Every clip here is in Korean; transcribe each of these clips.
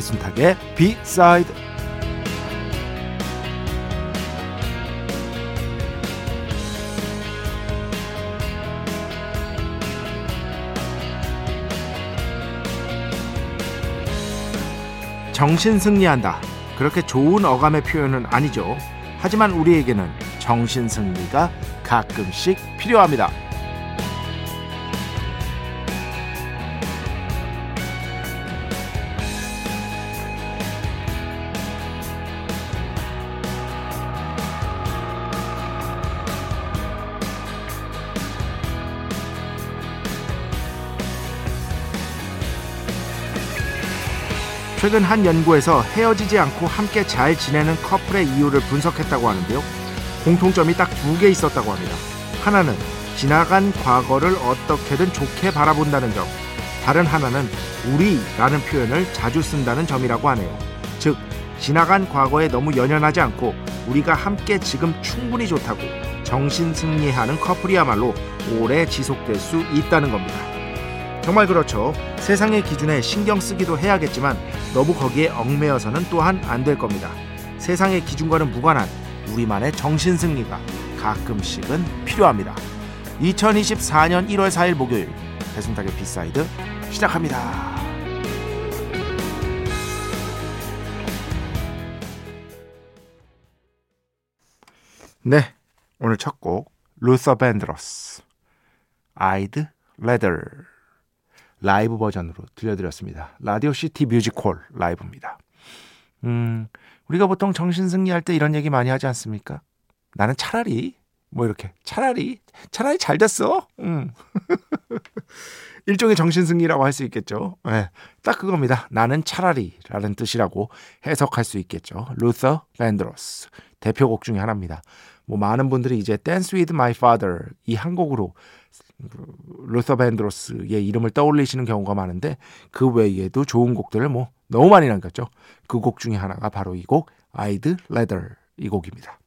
배순탁의 비사이드 정신 승리한다. 그렇게 좋은 어감의 표현은 아니죠. 하지만 우리에게는 정신 승리가 가끔씩 필요합니다. 최근 한 연구에서 헤어지지 않고 함께 잘 지내는 커플의 이유를 분석했다고 하는데요. 공통점이 딱 두 개 있었다고 합니다. 하나는 지나간 과거를 어떻게든 좋게 바라본다는 점. 다른 하나는 우리라는 표현을 자주 쓴다는 점이라고 하네요. 즉, 지나간 과거에 너무 연연하지 않고 우리가 함께 지금 충분히 좋다고 정신 승리하는 커플이야말로 오래 지속될 수 있다는 겁니다. 정말 그렇죠. 세상의 기준에 신경 쓰기도 해야겠지만 너무 거기에 얽매여서는 또한 안 될 겁니다. 세상의 기준과는 무관한 우리만의 정신 승리가 가끔씩은 필요합니다. 2024년 1월 4일 목요일 배순탁의 B side 시작합니다. 네, 오늘 첫 곡 루서 밴드러스 I'd Rather 라이브 버전으로 들려드렸습니다. 라디오 시티 뮤직홀 라이브입니다. 음, 우리가 보통 정신승리 할때 이런 얘기 많이 하지 않습니까? 나는 차라리 뭐 이렇게 차라리 차라리 잘 됐어. 음. 일종의 정신승리라고 할 수 있겠죠. 네, 딱 그겁니다. 나는 차라리라는 뜻이라고 해석할 수 있겠죠. 루서 밴드로스 대표곡 중에 하나입니다. 뭐 많은 분들이 이제 Dance with My Father 이한 곡으로 루터 밴드로스의 이름을 떠올리시는 경우가 많은데 그 외에도 좋은 곡들을 뭐 너무 많이 남겼죠. 그 곡 중에 하나가 바로 이 곡 I'd Rather 이 곡입니다.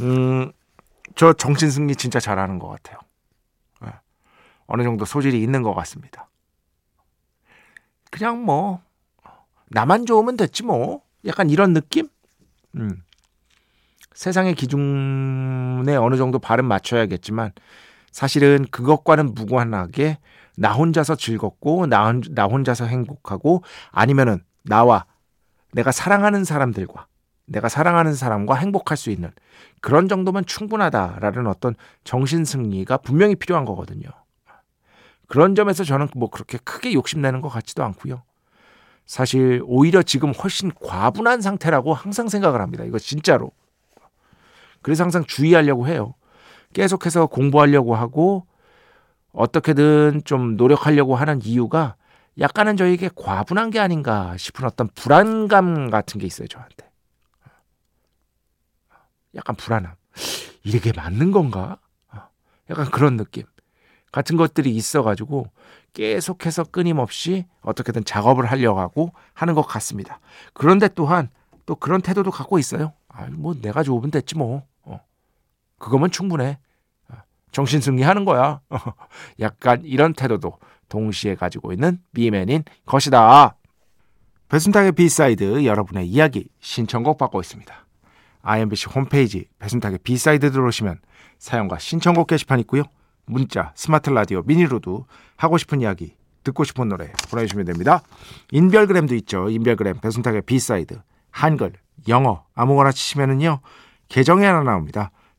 음, 저 정신승리 진짜 잘하는 것 같아요. 네. 어느 정도 소질이 있는 것 같습니다. 그냥 뭐 나만 좋으면 됐지 뭐 약간 이런 느낌? 음. 세상의 기준에 어느 정도 발음 맞춰야겠지만 사실은 그것과는 무관하게 나 혼자서 즐겁고 나, 나 혼자서 행복하고 아니면은 나와 내가 사랑하는 사람들과 내가 사랑하는 사람과 행복할 수 있는 그런 정도면 충분하다라는 어떤 정신 승리가 분명히 필요한 거거든요. 그런 점에서 저는 뭐 그렇게 크게 욕심내는 것 같지도 않고요. 사실 오히려 지금 훨씬 과분한 상태라고 항상 생각을 합니다. 이거 진짜로. 그래서 항상 주의하려고 해요. 계속해서 공부하려고 하고 어떻게든 좀 노력하려고 하는 이유가 약간은 저에게 과분한 게 아닌가 싶은 어떤 불안감 같은 게 있어요, 저한테. 약간 불안함. 이게 맞는 건가? 약간 그런 느낌. 같은 것들이 있어가지고 계속해서 끊임없이 어떻게든 작업을 하려고 하고 하는 것 같습니다. 그런데 또한 또 그런 태도도 갖고 있어요. 아, 뭐 내가 좋으면 됐지 뭐. 그거면 충분해. 정신 승리하는 거야. 약간 이런 태도도 동시에 가지고 있는 비맨인 것이다. 배순탁의 B side 여러분의 이야기 신청곡 받고 있습니다. IMBC 홈페이지 배순탁의 B side 들어오시면 사연과 신청곡 게시판 있고요. 문자, 스마트 라디오, 미니로도 하고 싶은 이야기, 듣고 싶은 노래 보내주시면 됩니다. 인별그램도 있죠. 인별그램 배순탁의 B side 한글, 영어 아무거나 치시면은요 계정이 하나 나옵니다.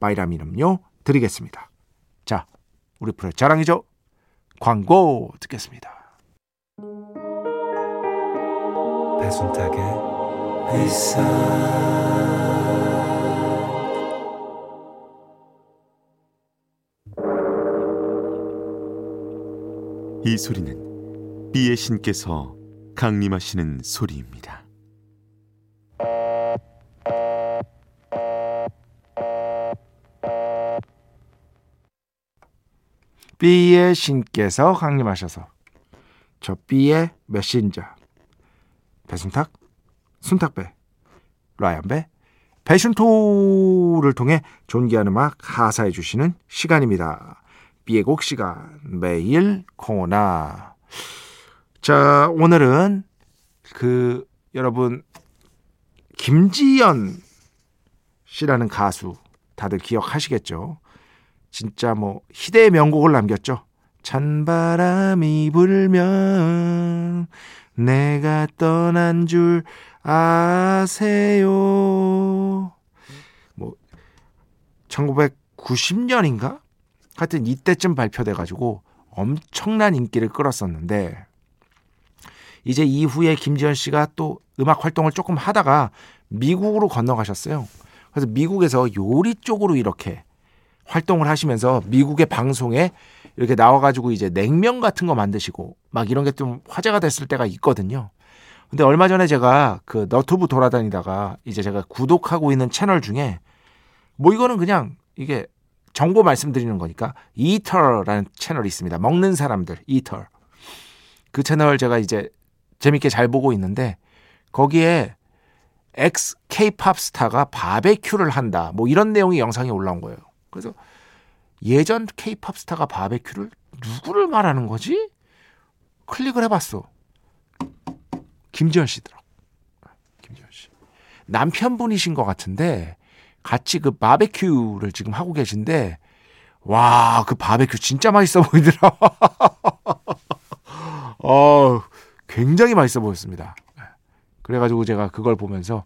바이라민 음료 드리겠습니다. 자, 우리 프로의 자랑이죠. 광고 듣겠습니다. 배순탁의 회사 이 소리는 비의 신께서 강림하시는 소리입니다. B의 신께서 강림하셔서 저 B의 메신저 배순탁, 순탁배, 라이언배, 배순토를 통해 존귀한 음악 하사해 주시는 시간입니다. B의 곡 시간 매일 코나 자 오늘은 그 여러분 김지연 씨라는 가수 다들 기억하시겠죠? 진짜 뭐 희대의 명곡을 남겼죠. 찬바람이 불면 내가 떠난 줄 아세요. 뭐 1990년인가? 하여튼 이때쯤 발표돼 가지고 엄청난 인기를 끌었었는데 이제 이후에 김지현 씨가 또 음악 활동을 조금 하다가 미국으로 건너가셨어요. 그래서 미국에서 요리 쪽으로 이렇게 활동을 하시면서 미국의 방송에 이렇게 나와가지고 이제 냉면 같은 거 만드시고 막 이런 게 좀 화제가 됐을 때가 있거든요. 근데 얼마 전에 제가 그 너튜브 돌아다니다가 이제 제가 구독하고 있는 채널 중에 뭐 이거는 그냥 이게 정보 말씀드리는 거니까 이터라는 채널이 있습니다. 먹는 사람들 이터. 그 채널 제가 이제 재밌게 잘 보고 있는데 거기에 ex K-pop star가 바베큐를 한다. 뭐 이런 내용이 영상에 올라온 거예요. 그래서 예전 케이팝 스타가 바베큐를 누구를 말하는 거지? 클릭을 해봤어. 김지현 씨더라고. 김지현 씨. 남편분이신 것 같은데 같이 그 바베큐를 지금 하고 계신데 와, 그 바베큐 진짜 맛있어 보이더라. 어, 굉장히 맛있어 보였습니다. 그래가지고 제가 그걸 보면서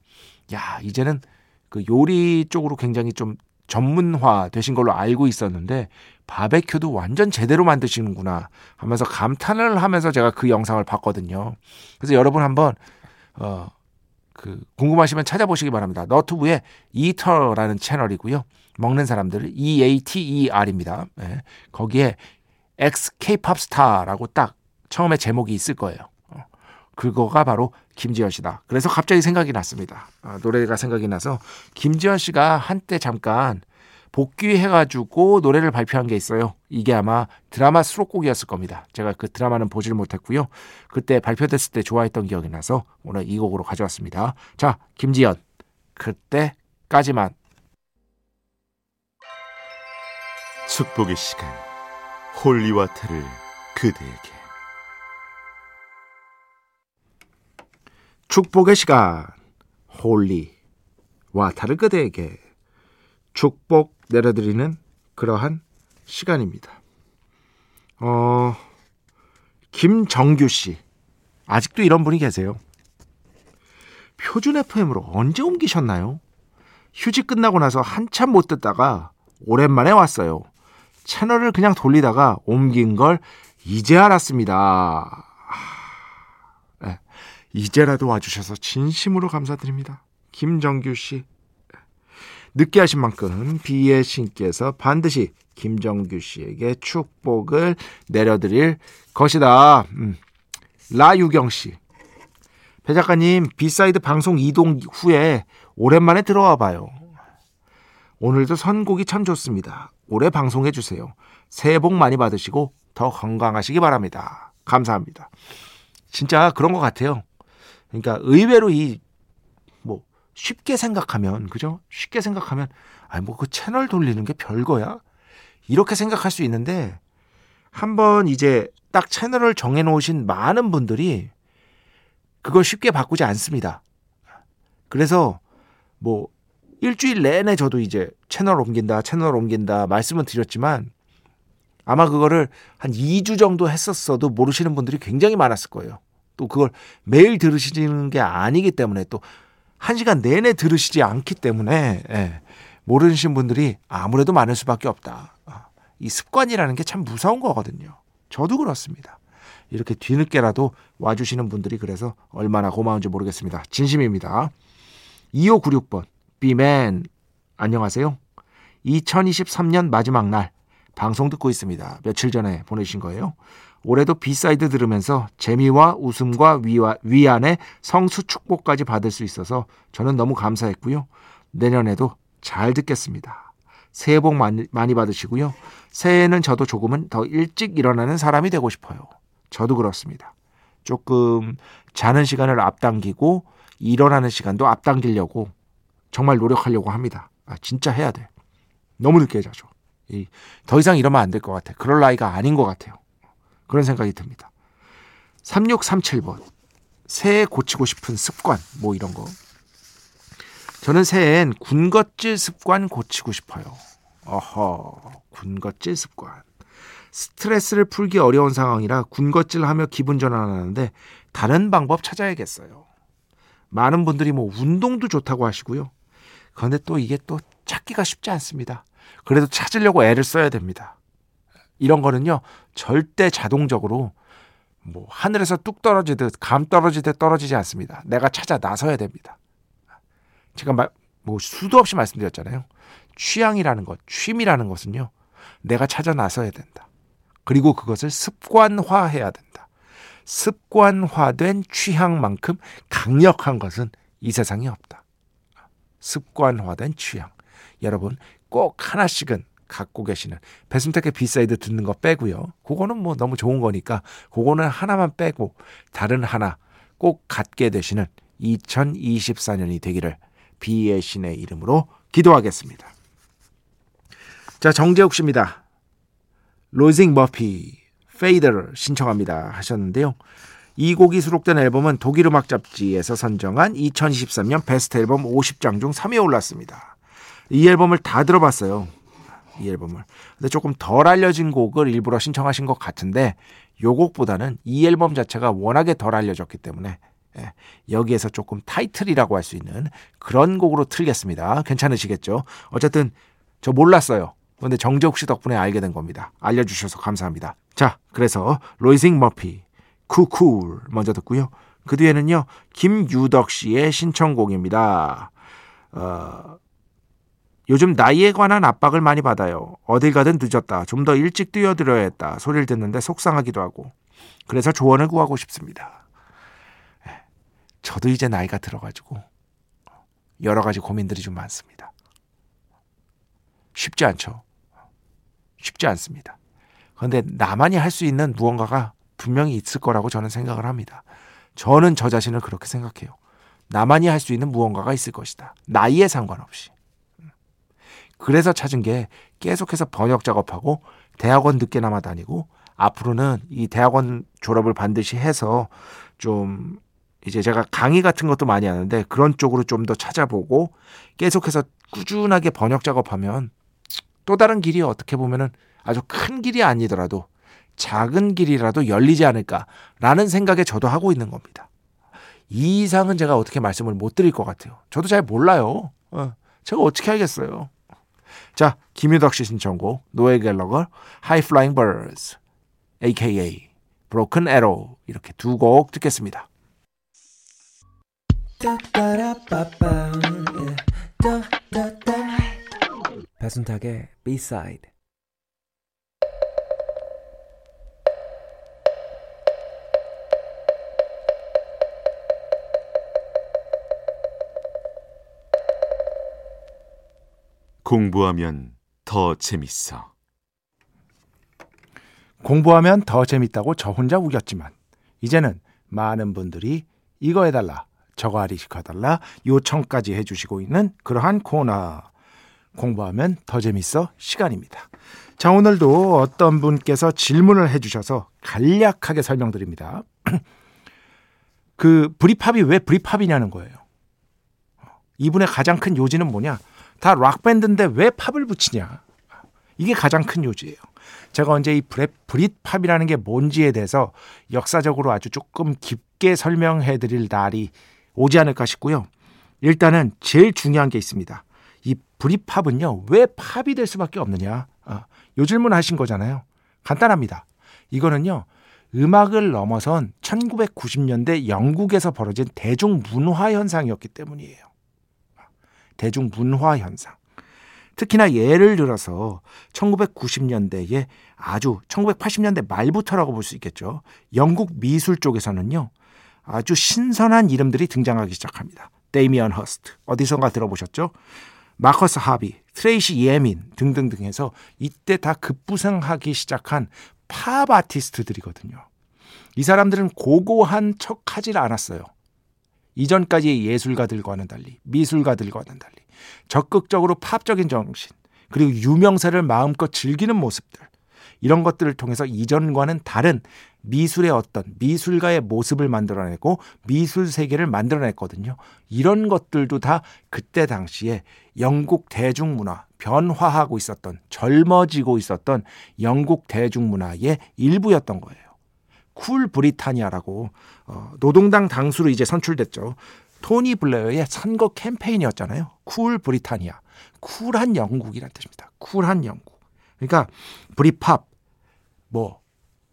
야, 이제는 그 요리 쪽으로 굉장히 좀 전문화 되신 걸로 알고 있었는데 바베큐도 완전 제대로 만드시는구나 하면서 감탄을 하면서 제가 그 영상을 봤거든요. 그래서 여러분 한번 어, 그 궁금하시면 찾아보시기 바랍니다. 너튜브에 이터라는 채널이고요. 먹는 사람들 E A T E R입니다. 네. 거기에 X K-팝 스타라고 딱 처음에 제목이 있을 거예요. 어. 그거가 바로 김지현 씨다. 그래서 갑자기 생각이 났습니다. 아, 노래가 생각이 나서 김지현 씨가 한때 잠깐 복귀해가지고 노래를 발표한 게 있어요. 이게 아마 드라마 수록곡이었을 겁니다. 제가 그 드라마는 보질 못했고요. 그때 발표됐을 때 좋아했던 기억이 나서 오늘 이 곡으로 가져왔습니다. 자, 김지연. 그때까지만. 축복의 시간 Holy Water를 그대에게 축복의 시간. Holy. Water를 그대에게. 축복 내려드리는 그러한 시간입니다. 어, 김정규 씨. 아직도 이런 분이 계세요. 표준 FM으로 언제 옮기셨나요? 휴직 끝나고 나서 한참 못 듣다가 오랜만에 왔어요. 채널을 그냥 돌리다가 옮긴 걸 이제 알았습니다. 네, 이제라도 와주셔서 진심으로 감사드립니다. 김정규 씨. 늦게 하신 만큼 비의 신께서 반드시 김정규 씨에게 축복을 내려드릴 것이다. 음. 라유경 씨. 배 작가님, B side 방송 이동 후에 오랜만에 들어와 봐요. 오늘도 선곡이 참 좋습니다. 오래 방송해 주세요. 새해 복 많이 받으시고 더 건강하시기 바랍니다. 감사합니다. 진짜 그런 것 같아요. 그러니까 의외로 이 쉽게 생각하면 그죠? 쉽게 생각하면 아니 뭐그 채널 돌리는 게 별거야? 이렇게 생각할 수 있는데 한번 이제 딱 채널을 정해 놓으신 많은 분들이 그걸 쉽게 바꾸지 않습니다. 그래서 뭐 일주일 내내 저도 이제 채널 옮긴다, 채널 옮긴다 말씀은 드렸지만 아마 그거를 한 2주 정도 했었어도 모르시는 분들이 굉장히 많았을 거예요. 또 그걸 매일 들으시는 게 아니기 때문에 또 한 시간 내내 들으시지 않기 때문에 예, 모르시는 분들이 아무래도 많을 수밖에 없다. 아, 이 습관이라는 게 참 무서운 거거든요. 저도 그렇습니다. 이렇게 뒤늦게라도 와주시는 분들이 그래서 얼마나 고마운지 모르겠습니다. 진심입니다. 2596번 비맨 안녕하세요. 2023년 마지막 날 방송 듣고 있습니다. 며칠 전에 보내신 거예요. 올해도 B side 들으면서 재미와 웃음과 위와, 위안의 성수 축복까지 받을 수 있어서 저는 너무 감사했고요. 내년에도 잘 듣겠습니다. 새해 복 많이, 많이 받으시고요. 새해에는 저도 조금은 더 일찍 일어나는 사람이 되고 싶어요. 저도 그렇습니다. 조금 자는 시간을 앞당기고 일어나는 시간도 앞당기려고 정말 노력하려고 합니다. 아, 진짜 해야 돼. 너무 늦게 자죠. 더 이상 이러면 안 될 것 같아. 그럴 나이가 아닌 것 같아요. 그런 생각이 듭니다. 3637번. 새해 고치고 싶은 습관, 뭐 이런 거. 저는 새해엔 군것질 습관 고치고 싶어요. 어허, 군것질 습관. 스트레스를 풀기 어려운 상황이라 군것질 하며 기분 전환하는데 다른 방법 찾아야겠어요. 많은 분들이 뭐 운동도 좋다고 하시고요. 그런데 또 이게 또 찾기가 쉽지 않습니다. 그래도 찾으려고 애를 써야 됩니다. 이런 거는요, 절대 자동적으로 뭐 하늘에서 뚝 떨어지듯 감 떨어지듯 떨어지지 않습니다. 내가 찾아 나서야 됩니다. 제가 말, 뭐 수도 없이 말씀드렸잖아요. 취향이라는 것, 취미라는 것은요, 내가 찾아 나서야 된다. 그리고 그것을 습관화해야 된다. 습관화된 취향만큼 강력한 것은 이 세상에 없다. 습관화된 취향. 여러분 꼭 하나씩은 갖고 계시는 배순탁의 B side 듣는 거 빼고요. 그거는 뭐 너무 좋은 거니까 그거는 하나만 빼고 다른 하나 꼭 갖게 되시는 2024년이 되기를 비의 신의 이름으로 기도하겠습니다. 자, 정재욱 씨입니다. 로징 머피 페이더를 신청합니다 하셨는데요. 이 곡이 수록된 앨범은 독일 음악 잡지에서 선정한 2023년 베스트 앨범 50장 중 3위에 올랐습니다. 이 앨범을 다 들어봤어요. 이 앨범을. 근데 조금 덜 알려진 곡을 일부러 신청하신 것 같은데 요 곡보다는 이 앨범 자체가 워낙에 덜 알려졌기 때문에 예, 여기에서 조금 타이틀이라고 할 수 있는 그런 곡으로 틀겠습니다. 괜찮으시겠죠? 어쨌든 저 몰랐어요. 근데 정재욱 씨 덕분에 알게 된 겁니다. 알려주셔서 감사합니다. 자, 그래서 로이징 머피 쿠쿨 먼저 듣고요. 그 뒤에는요 김유덕 씨의 신청곡입니다. 어, 요즘 나이에 관한 압박을 많이 받아요. 어딜 가든 늦었다. 좀 더 일찍 뛰어들어야 했다. 소리를 듣는데 속상하기도 하고. 그래서 조언을 구하고 싶습니다. 예, 저도 이제 나이가 들어가지고 여러 가지 고민들이 좀 많습니다. 쉽지 않죠. 쉽지 않습니다. 그런데 나만이 할 수 있는 무언가가 분명히 있을 거라고 저는 생각을 합니다. 저는 저 자신을 그렇게 생각해요. 나만이 할 수 있는 무언가가 있을 것이다. 나이에 상관없이. 그래서 찾은 게 계속해서 번역 작업하고 대학원 늦게나마 다니고 앞으로는 이 대학원 졸업을 반드시 해서 좀 이제 제가 강의 같은 것도 많이 하는데 그런 쪽으로 좀 더 찾아보고 계속해서 꾸준하게 번역 작업하면 또 다른 길이 어떻게 보면은 아주 큰 길이 아니더라도 작은 길이라도 열리지 않을까라는 생각에 저도 하고 있는 겁니다. 이 이상은 제가 어떻게 말씀을 못 드릴 것 같아요. 저도 잘 몰라요. 어, 제가 어떻게 알겠어요. 자, 김유덕 씨 신청곡 노에 갤러거 High Flying Birds aka Broken Arrow 이렇게 두 곡 듣겠습니다. 배순탁의 B-side 공부하면 더 재밌어. 공부하면 더 재밌다고 저 혼자 우겼지만 이제는 많은 분들이 이거 해달라 저거 하리시켜달라 요청까지 해주시고 있는 그러한 코너 공부하면 더 재밌어 시간입니다. 자 오늘도 어떤 분께서 질문을 해주셔서 간략하게 설명드립니다. 그 브리팝이 왜 브리팝이냐는 거예요. 이분의 가장 큰 요지는 뭐냐? 다 락밴드인데 왜 팝을 붙이냐? 이게 가장 큰 요지예요. 제가 언제 이 브릿팝이라는 게 뭔지에 대해서 역사적으로 아주 조금 깊게 설명해 드릴 날이 오지 않을까 싶고요. 일단은 제일 중요한 게 있습니다. 이 브릿팝은요, 왜 팝이 될 수밖에 없느냐? 아, 요 질문 하신 거잖아요. 간단합니다. 이거는요, 음악을 넘어선 1990년대 영국에서 벌어진 대중문화 현상이었기 때문이에요. 대중문화 현상. 특히나 예를 들어서 1990년대에 아주 1980년대 말부터라고 볼 수 있겠죠. 영국 미술 쪽에서는요. 아주 신선한 이름들이 등장하기 시작합니다. 데이미언 허스트 어디선가 들어보셨죠? 마커스 하비, 트레이시 에민 등등등 해서 이때 다 급부상하기 시작한 팝 아티스트들이거든요. 이 사람들은 고고한 척 하질 않았어요. 이전까지의 예술가들과는 달리, 미술가들과는 달리 적극적으로 팝적인 정신, 그리고 유명세를 마음껏 즐기는 모습들, 이런 것들을 통해서 이전과는 다른 미술의 어떤 미술가의 모습을 만들어내고 미술 세계를 만들어냈거든요. 이런 것들도 다 그때 당시에 영국 대중문화, 변화하고 있었던, 젊어지고 있었던 영국 대중문화의 일부였던 거예요. Cool Britannia라고 어, 노동당 당수로 이제 선출됐죠. 토니 블레어의 선거 캠페인이었잖아요. Cool Britannia. 쿨한 영국이란 뜻입니다. 쿨한 영국. 그러니까 브리팝, 뭐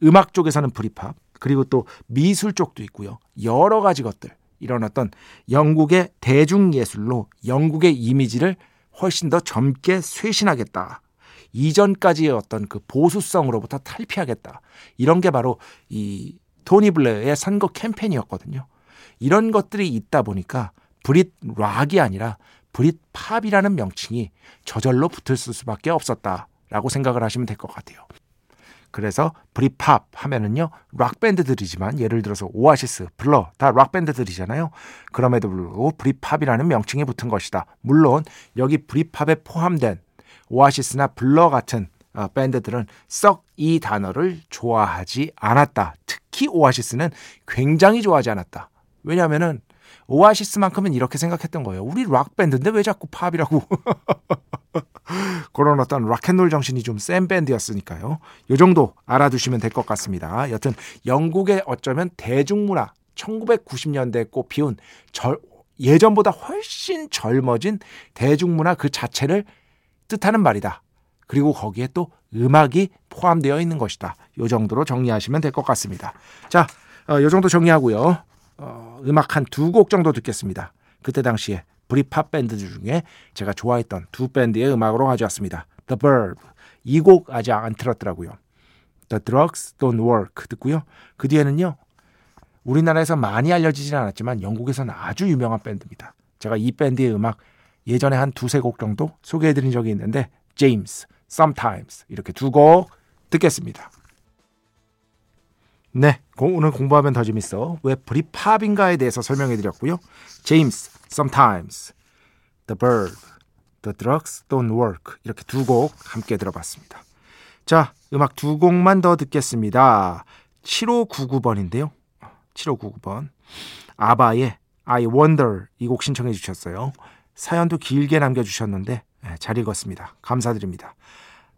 음악 쪽에서는 브리팝, 그리고 또 미술 쪽도 있고요. 여러 가지 것들. 이런 어떤 영국의 대중예술로 영국의 이미지를 훨씬 더 젊게 쇄신하겠다. 이전까지의 어떤 그 보수성으로부터 탈피하겠다. 이런 게 바로 이 토니 블레어의 선거 캠페인이었거든요. 이런 것들이 있다 보니까 Brit rock이 아니라 Britpop이라는 명칭이 저절로 붙을 수밖에 없었다라고 생각을 하시면 될 것 같아요. 그래서 브릿팝 하면은요 락 밴드들이지만 예를 들어서 오아시스, 블러 다 락 밴드들이잖아요. 그럼에도 불구하고 Britpop이라는 명칭이 붙은 것이다. 물론 여기 Britpop에 포함된 오아시스나 블러 같은 어, 밴드들은 썩 이 단어를 좋아하지 않았다. 특히 오아시스는 굉장히 좋아하지 않았다. 왜냐하면은 오아시스만큼은 이렇게 생각했던 거예요. 우리 락 밴드인데 왜 자꾸 팝이라고? 그런 어떤 락앤롤 정신이 좀 센 밴드였으니까요. 요 정도 알아두시면 될 것 같습니다. 여튼 영국의 어쩌면 대중문화 1990년대에 꽃피운 절, 예전보다 훨씬 젊어진 대중문화 그 자체를 뜻하는 말이다. 그리고 거기에 또 음악이 포함되어 있는 것이다. 요 정도로 정리하시면 될 것 같습니다. 자, 어, 요 정도 정리하고요. 어, 음악 한 두 곡 정도 듣겠습니다. 그때 당시에 브리팝 밴드 중에 제가 좋아했던 두 밴드의 음악으로 가져왔습니다. The Verb. 이 곡 아직 안 틀었더라고요. The Drugs Don't Work 듣고요. 그 뒤에는요. 우리나라에서 많이 알려지진 않았지만 영국에서는 아주 유명한 밴드입니다. 제가 이 밴드의 음악 예전에 한 두세 곡 정도 소개해드린 적이 있는데 제임스, Sometimes 이렇게 두 곡 듣겠습니다. 네, 오늘 공부하면 더 재밌어. 왜 브리팝인가에 대해서 설명해드렸고요. 제임스, Sometimes, The Verb, The Drugs Don't Work 이렇게 두 곡 함께 들어봤습니다. 자, 음악 두 곡만 더 듣겠습니다. 7599번인데요. 7599번. 아바의 I Wonder 이 곡 신청해 주셨어요. 사연도 길게 남겨주셨는데 네, 잘 읽었습니다. 감사드립니다.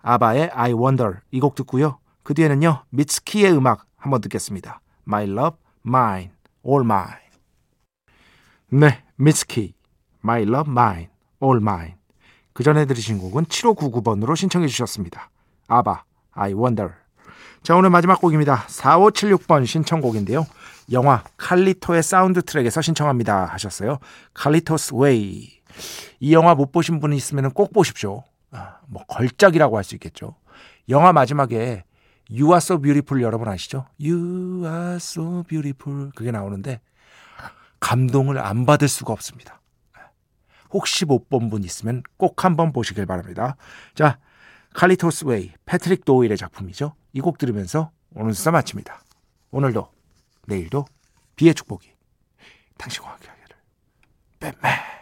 아바의 I Wonder 이 곡 듣고요. 그 뒤에는요. 미츠키의 음악 한번 듣겠습니다. My Love, Mine, All Mine. 네, 미츠키, My Love, Mine, All Mine. 그 전에 들으신 곡은 7599번으로 신청해 주셨습니다. 아바, I Wonder. 자, 오늘 마지막 곡입니다. 4576번 신청곡인데요. 영화 칼리토의 사운드 트랙에서 신청합니다 하셨어요. Carlito's Way. 이 영화 못 보신 분이 있으면 꼭 보십시오. 아, 뭐 걸작이라고 할 수 있겠죠. 영화 마지막에 You are so beautiful 여러분 아시죠? You are so beautiful 그게 나오는데 감동을 안 받을 수가 없습니다. 혹시 못 본 분 있으면 꼭 한번 보시길 바랍니다. 자, Carlito's Way, 패트릭 도일의 작품이죠. 이 곡 들으면서 오늘 수사 마칩니다. 오늘도 내일도 비의 축복이 당신과 함께 하기를. 뱀맨